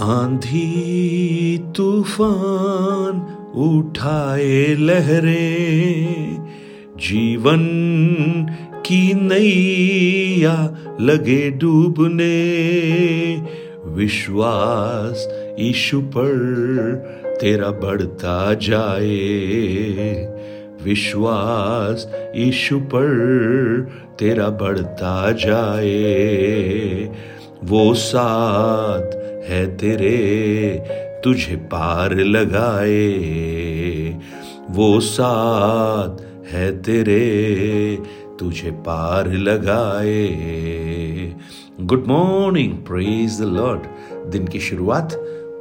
आंधी तूफ़ान उठाए लहरें, जीवन की नैया लगे डूबने, विश्वास ईशु पर तेरा बढ़ता जाए, विश्वास ईशु पर तेरा बढ़ता जाए, वो साथ है तेरे, तुझे पार लगाए। वो साथ है तेरे, तुझे पार लगाए। Good morning praise the lord दिन की शुरुआत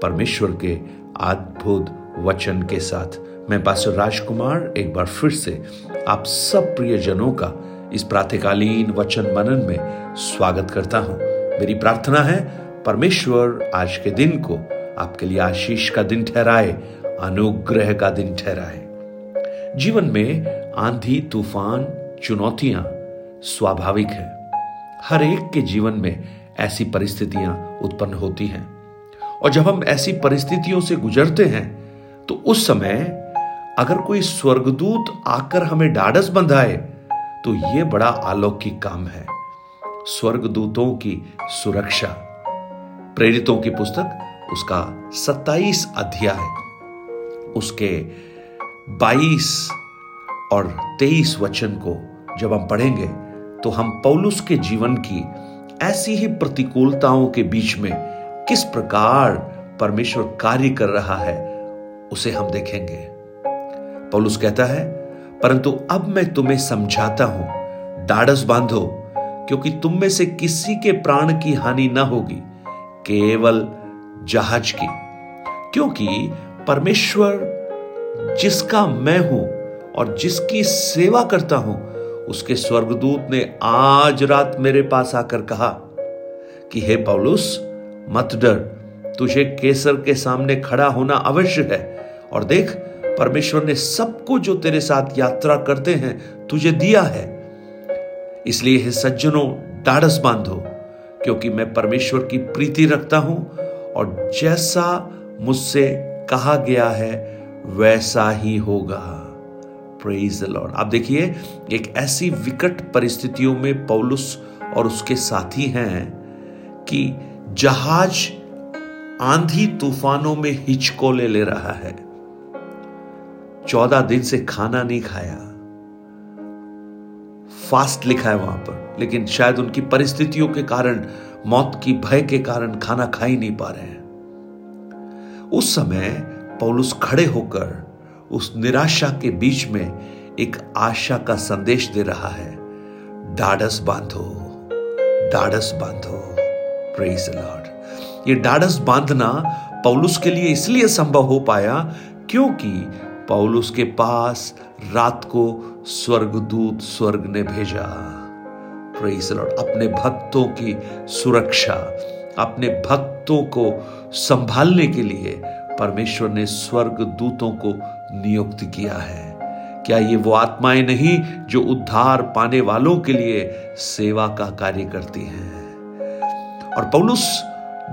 परमेश्वर के अद्भुत वचन के साथ। मैं पास्टर राजकुमार एक बार फिर से आप सब प्रियजनों का इस प्रातकालीन वचन मनन में स्वागत करता हूँ। मेरी प्रार्थना है परमेश्वर आज के दिन को आपके लिए आशीष का दिन ठहराए, अनुग्रह का दिन ठहराए। जीवन में आंधी, तूफ़ान, चुनौतियाँ स्वाभाविक है। हर एक के जीवन में ऐसी परिस्थितियाँ उत्पन्न होती हैं। और जब हम ऐसी परिस्थितियों से गुजरते हैं तो उस समय अगर कोई स्वर्गदूत आकर हमें डाडस बंधाए तो यह बड़ा अलौकिक काम है। स्वर्गदूतों की सुरक्षा। प्रेरितों की पुस्तक, उसका 27 अध्याय, उसके 22 और 23 वचन को जब हम पढ़ेंगे तो हम पौलुस के जीवन की ऐसी ही प्रतिकूलताओं के बीच में किस प्रकार परमेश्वर कार्य कर रहा है, उसे हम देखेंगे। पौलुस कहता है, परंतु अब मैं तुम्हें समझाता हूँ। डाडस बांधो, क्योंकि तुम में से किसी के प्राण की हानि ना होगी। केवल जहाज़ की। क्योंकि परमेश्वर जिसका मैं हूँ और जिसकी सेवा करता हूँ, उसके स्वर्गदूत ने आज रात मेरे पास आकर कहा कि, हे पौलुस, मत डर। तुझे केसर के सामने खड़ा होना अवश्य है। और देख, परमेश्वर ने सबको जो तेरे साथ यात्रा करते हैं, तुझे दिया है। इसलिए हे सज्जनों डाढ़स बांधो। क्योंकि मैं परमेश्वर की प्रीति रखता हूँ और जैसा मुझसे कहा गया है, वैसा ही होगा। प्रेज द लॉर्ड आप देखिए, एक ऐसी विकट परिस्थितियों में पौलुस और उसके साथी हैं कि जहाज़ आंधी तूफानों में हिचको ले ले रहा है। चौदह दिन से खाना नहीं खाया। फास्ट लिखा है वहाँ पर, लेकिन शायद उनकी परिस्थितियों के कारण, मौत की भय के कारण खाना खा ही नहीं पा रहे हैं। उस समय, पौलुस खड़े होकर उस निराशा के बीच में एक आशा का संदेश दे रहा है, डाडस बांधो डाडस बांधो प्रेज लॉर्ड ये डाडस बांधना पौलुस के लिए इसलिए संभव हो पाया क्योंकि पौलुस के पास रात को स्वर्गदूत स्वर्ग ने भेजा। लॉर्ड अपने भक्तों की सुरक्षा, अपने भक्तों को संभालने के लिए परमेश्वर ने स्वर्ग दूतों को नियुक्त किया है। क्या ये वो आत्माएँ नहीं जो उद्धार पाने वालों के लिए सेवा का कार्य करती हैं? और पौलुस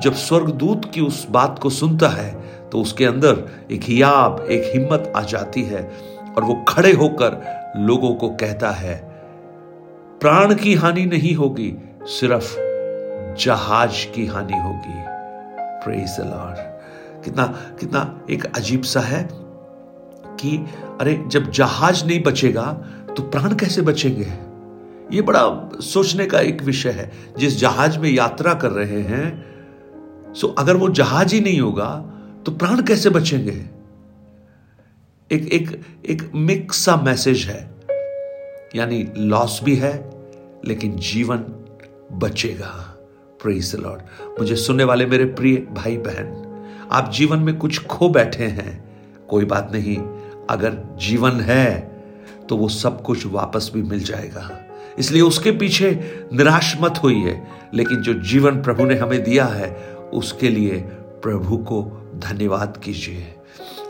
जब स्वर्गदूत की उस बात को सुनता है तो उसके अंदर एक हियाब, एक हिम्मत आ जाती है। और वो खड़े होकर लोगों को कहता है, प्राण की हानि नहीं होगी, सिर्फ़ जहाज़ की हानि होगी. प्रेज लॉर्ड कितना कितना एक अजीब सा है कि, अरे, जब जहाज़ नहीं बचेगा तो प्राण कैसे बचेंगे? ये बड़ा सोचने का एक विषय है। जिस जहाज़ में यात्रा कर रहे हैं, सो अगर वो जहाज़ ही नहीं होगा तो प्राण कैसे बचेंगे? एक एक एक मिक्स सा मैसेज है। यानी लॉस भी है, लेकिन जीवन बचेगा। प्रेज लॉर्ड मुझे सुनने वाले मेरे प्रिय भाई बहन आप जीवन में कुछ खो बैठे हैं, कोई बात नहीं। अगर जीवन है तो वो सब कुछ वापस भी मिल जाएगा। इसलिए उसके पीछे निराश मत हुई है लेकिन जो जीवन प्रभु ने हमें दिया है, उसके लिए प्रभु को धन्यवाद कीजिए।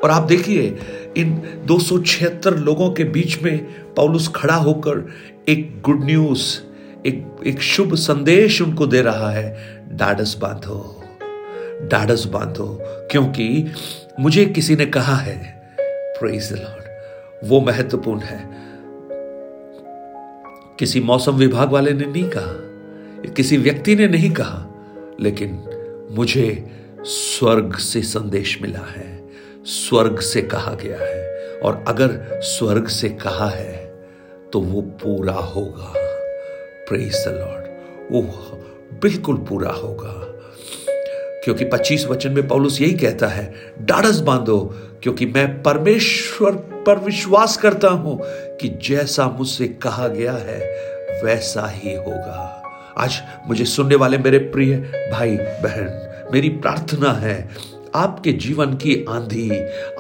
और आप देखिए, इन दो सौ छिहत्तर लोगों के बीच में पौलुस खड़ा होकर एक गुड न्यूज़ एक एक शुभ संदेश उनको दे रहा है। डाडस बांधो डाडस बांधो, क्योंकि मुझे किसी ने कहा है प्रेज लॉर्ड वो महत्वपूर्ण है। किसी मौसम विभाग वाले ने नहीं कहा, किसी व्यक्ति ने नहीं कहा, लेकिन मुझे स्वर्ग से संदेश मिला है। स्वर्ग से कहा गया है। और अगर स्वर्ग से कहा है तो वो पूरा होगा। प्रेज द लॉर्ड वो बिल्कुल पूरा होगा। क्योंकि 25 वचन में पौलुस यही कहता है डाढ़स बांधो, क्योंकि मैं परमेश्वर पर विश्वास करता हूँ कि जैसा मुझसे कहा गया है, वैसा ही होगा। आज मुझे सुनने वाले मेरे प्रिय भाई बहन मेरी प्रार्थना है आपके जीवन की आंधी,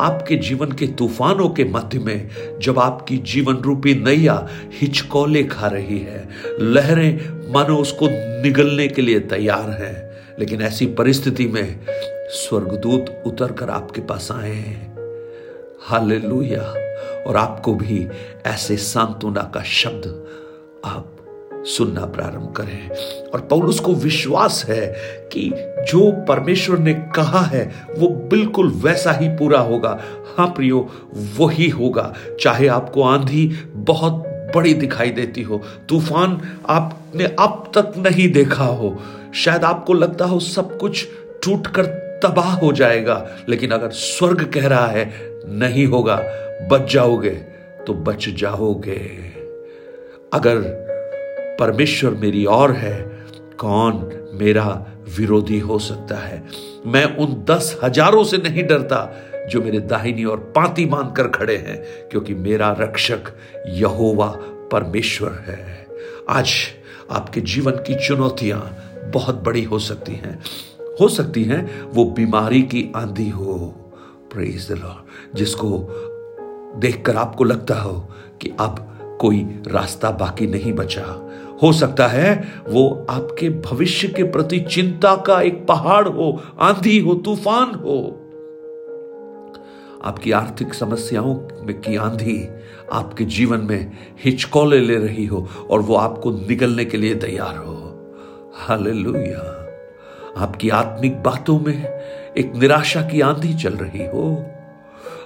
आपके जीवन के तूफानों के मध्य में जब आपकी जीवन रूपी नैया हिचकोले खा रही है। लहरें मानो उसको निगलने के लिए तैयार हैं। लेकिन ऐसी परिस्थिति में स्वर्गदूत उतर कर आपके पास आए हैं। हालेलुया। और आपको भी ऐसे सांत्वना का शब्द आप सुनना प्रारंभ करें। और पौलुस को विश्वास है कि जो परमेश्वर ने कहा है, वो बिल्कुल वैसा ही पूरा होगा। हाँ प्रियो, वही होगा। चाहे आपको आंधी बहुत बड़ी दिखाई देती हो, तूफ़ान आपने अब तक नहीं देखा हो, शायद आपको लगता हो सब कुछ टूट कर तबाह हो जाएगा, लेकिन अगर स्वर्ग कह रहा है, नहीं होगा, बच जाओगे तो बच जाओगे। अगर परमेश्वर मेरी और है, कौन मेरा विरोधी हो सकता है? मैं उन दस हज़ारों से नहीं डरता जो मेरे दाहिनी और पाती बाँध कर खड़े हैं, क्योंकि मेरा रक्षक यहोवा परमेश्वर है। आज आपके जीवन की चुनौतियाँ बहुत बड़ी हो सकती हैं। हो सकती हैं वो बीमारी की आंधी हो। प्रेज द लॉर्ड जिसको देखकर आपको लगता हो कि अब कोई रास्ता बाकी नहीं बचा। हो सकता है वो आपके भविष्य के प्रति चिंता का एक पहाड़ हो, आंधी हो, तूफ़ान हो। आपकी आर्थिक समस्याओं में की आंधी आपके जीवन में हिचकोले ले रही हो और वो आपको निकलने के लिए तैयार हो। हालेलुया। आपकी आत्मिक बातों में एक निराशा की आंधी चल रही हो।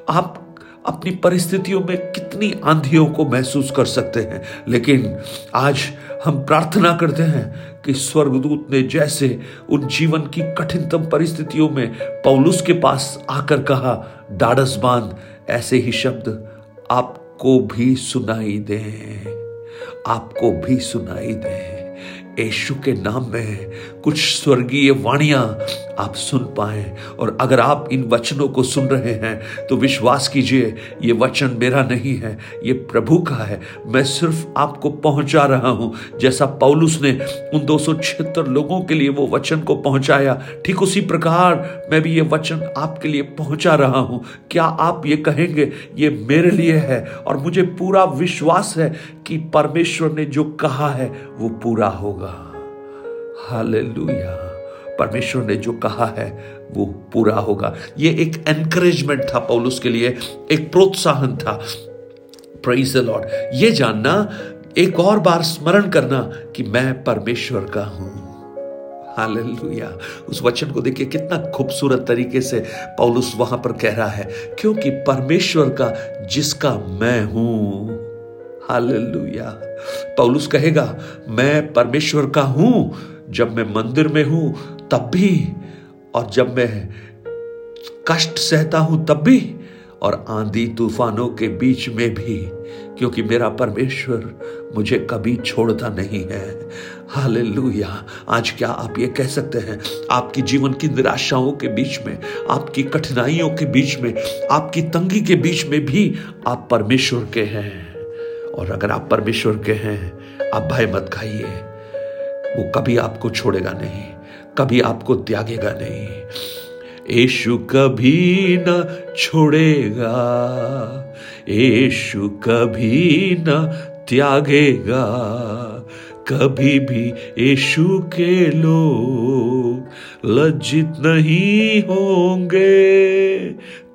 आप अपनी परिस्थितियों में कितनी आंधियों को महसूस कर सकते हैं, लेकिन आज हम प्रार्थना करते हैं कि स्वर्गदूत ने जैसे उन जीवन की कठिनतम परिस्थितियों में पौलुस के पास आकर कहा डाडस बाँध, ऐसे ही शब्द आपको भी सुनाई दें। आपको भी सुनाई दें। यशु के नाम में कुछ स्वर्गीय वाणियाँ आप सुन पाए। और अगर आप इन वचनों को सुन रहे हैं तो विश्वास कीजिए, ये वचन मेरा नहीं है, ये प्रभु का है। मैं सिर्फ़ आपको पहुँचा रहा हूँ। जैसा पौलुस ने उन दो सौ छिहत्तर लोगों के लिए वो वचन को पहुँचाया, ठीक उसी प्रकार मैं भी ये वचन आपके लिए पहुँचा रहा हूँ। क्या आप ये कहेंगे, ये मेरे लिए है और मुझे पूरा विश्वास है कि परमेश्वर ने जो कहा है, वो पूरा होगा। हालेलुया। परमेश्वर ने जो कहा है, वो पूरा होगा। ये एक एनकरेजमेंट था पौलुस के लिए, एक प्रोत्साहन था। प्रेज द लॉर्ड ये जानना, एक और बार स्मरण करना कि मैं परमेश्वर का हूँ। हालेलुया। उस वचन को देखिए, कितना खूबसूरत तरीके से पौलुस वहाँ पर कह रहा है, क्योंकि परमेश्वर का, जिसका मैं हूँ। हालेलुया। पौलुस कहेगा, मैं परमेश्वर का हूँ जब मैं मंदिर में हूँ, तब भी, और जब मैं कष्ट सहता हूँ, तब भी, और आंधी तूफानों के बीच में भी, क्योंकि मेरा परमेश्वर मुझे कभी छोड़ता नहीं है। हालेलुया। आज क्या आप ये कह सकते हैं? आपकी जीवन की निराशाओं के बीच में, आपकी कठिनाइयों के बीच में, आपकी तंगी के बीच में भी आप परमेश्वर के हैं। और अगर आप परमेश्वर के हैं, आप भय मत खाइए। वो कभी आपको छोड़ेगा नहीं, कभी आपको त्यागेगा नहीं। यीशु कभी न छोड़ेगा, यीशु कभी न त्यागेगा, कभी भी यीशु के लोग लज्जित नहीं होंगे।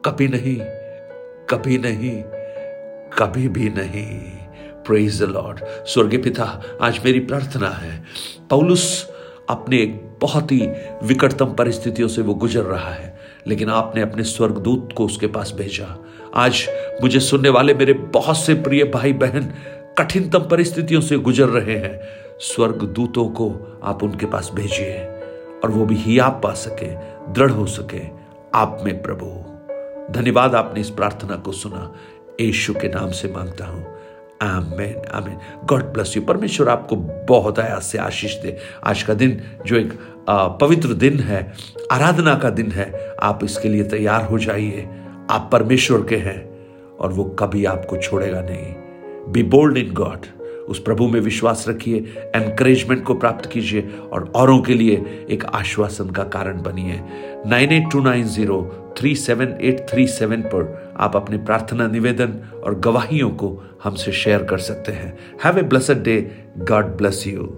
कभी नहीं कभी नहीं, कभी भी नहीं। प्रेज द लॉर्ड स्वर्गीय पिता, आज मेरी प्रार्थना है, पौलुस अपने एक बहुत ही विकटतम परिस्थितियों से वो गुजर रहा है, लेकिन आपने अपने स्वर्गदूत को उसके पास भेजा। आज मुझे सुनने वाले मेरे बहुत से प्रिय भाई बहन कठिनतम परिस्थितियों से गुजर रहे हैं। स्वर्ग दूतों को आप उनके पास भेजिए, और वो भी ही आप पा सके, दृढ़ हो सके, आप में प्रभु। धन्यवाद, आपने इस प्रार्थना को सुना। यशु के नाम से माँगता हूँ। Amen amen God bless you परमेश्वर आपको बहुत आया से आशीष दे। आज का दिन जो एक पवित्र दिन है, आराधना का दिन है, आप इसके लिए तैयार हो जाइए। आप परमेश्वर के हैं और वो कभी आपको छोड़ेगा नहीं। बी बोल्ड इन गॉड उस प्रभु में विश्वास रखिए एनकरेजमेंट को प्राप्त कीजिए और औरों के लिए एक आश्वासन का कारण बनिए। Nine eight two nine zero three seven eight three seven पर आप अपने प्रार्थना, निवेदन और गवाहियों को हमसे शेयर कर सकते हैं। Have a blessed day God bless you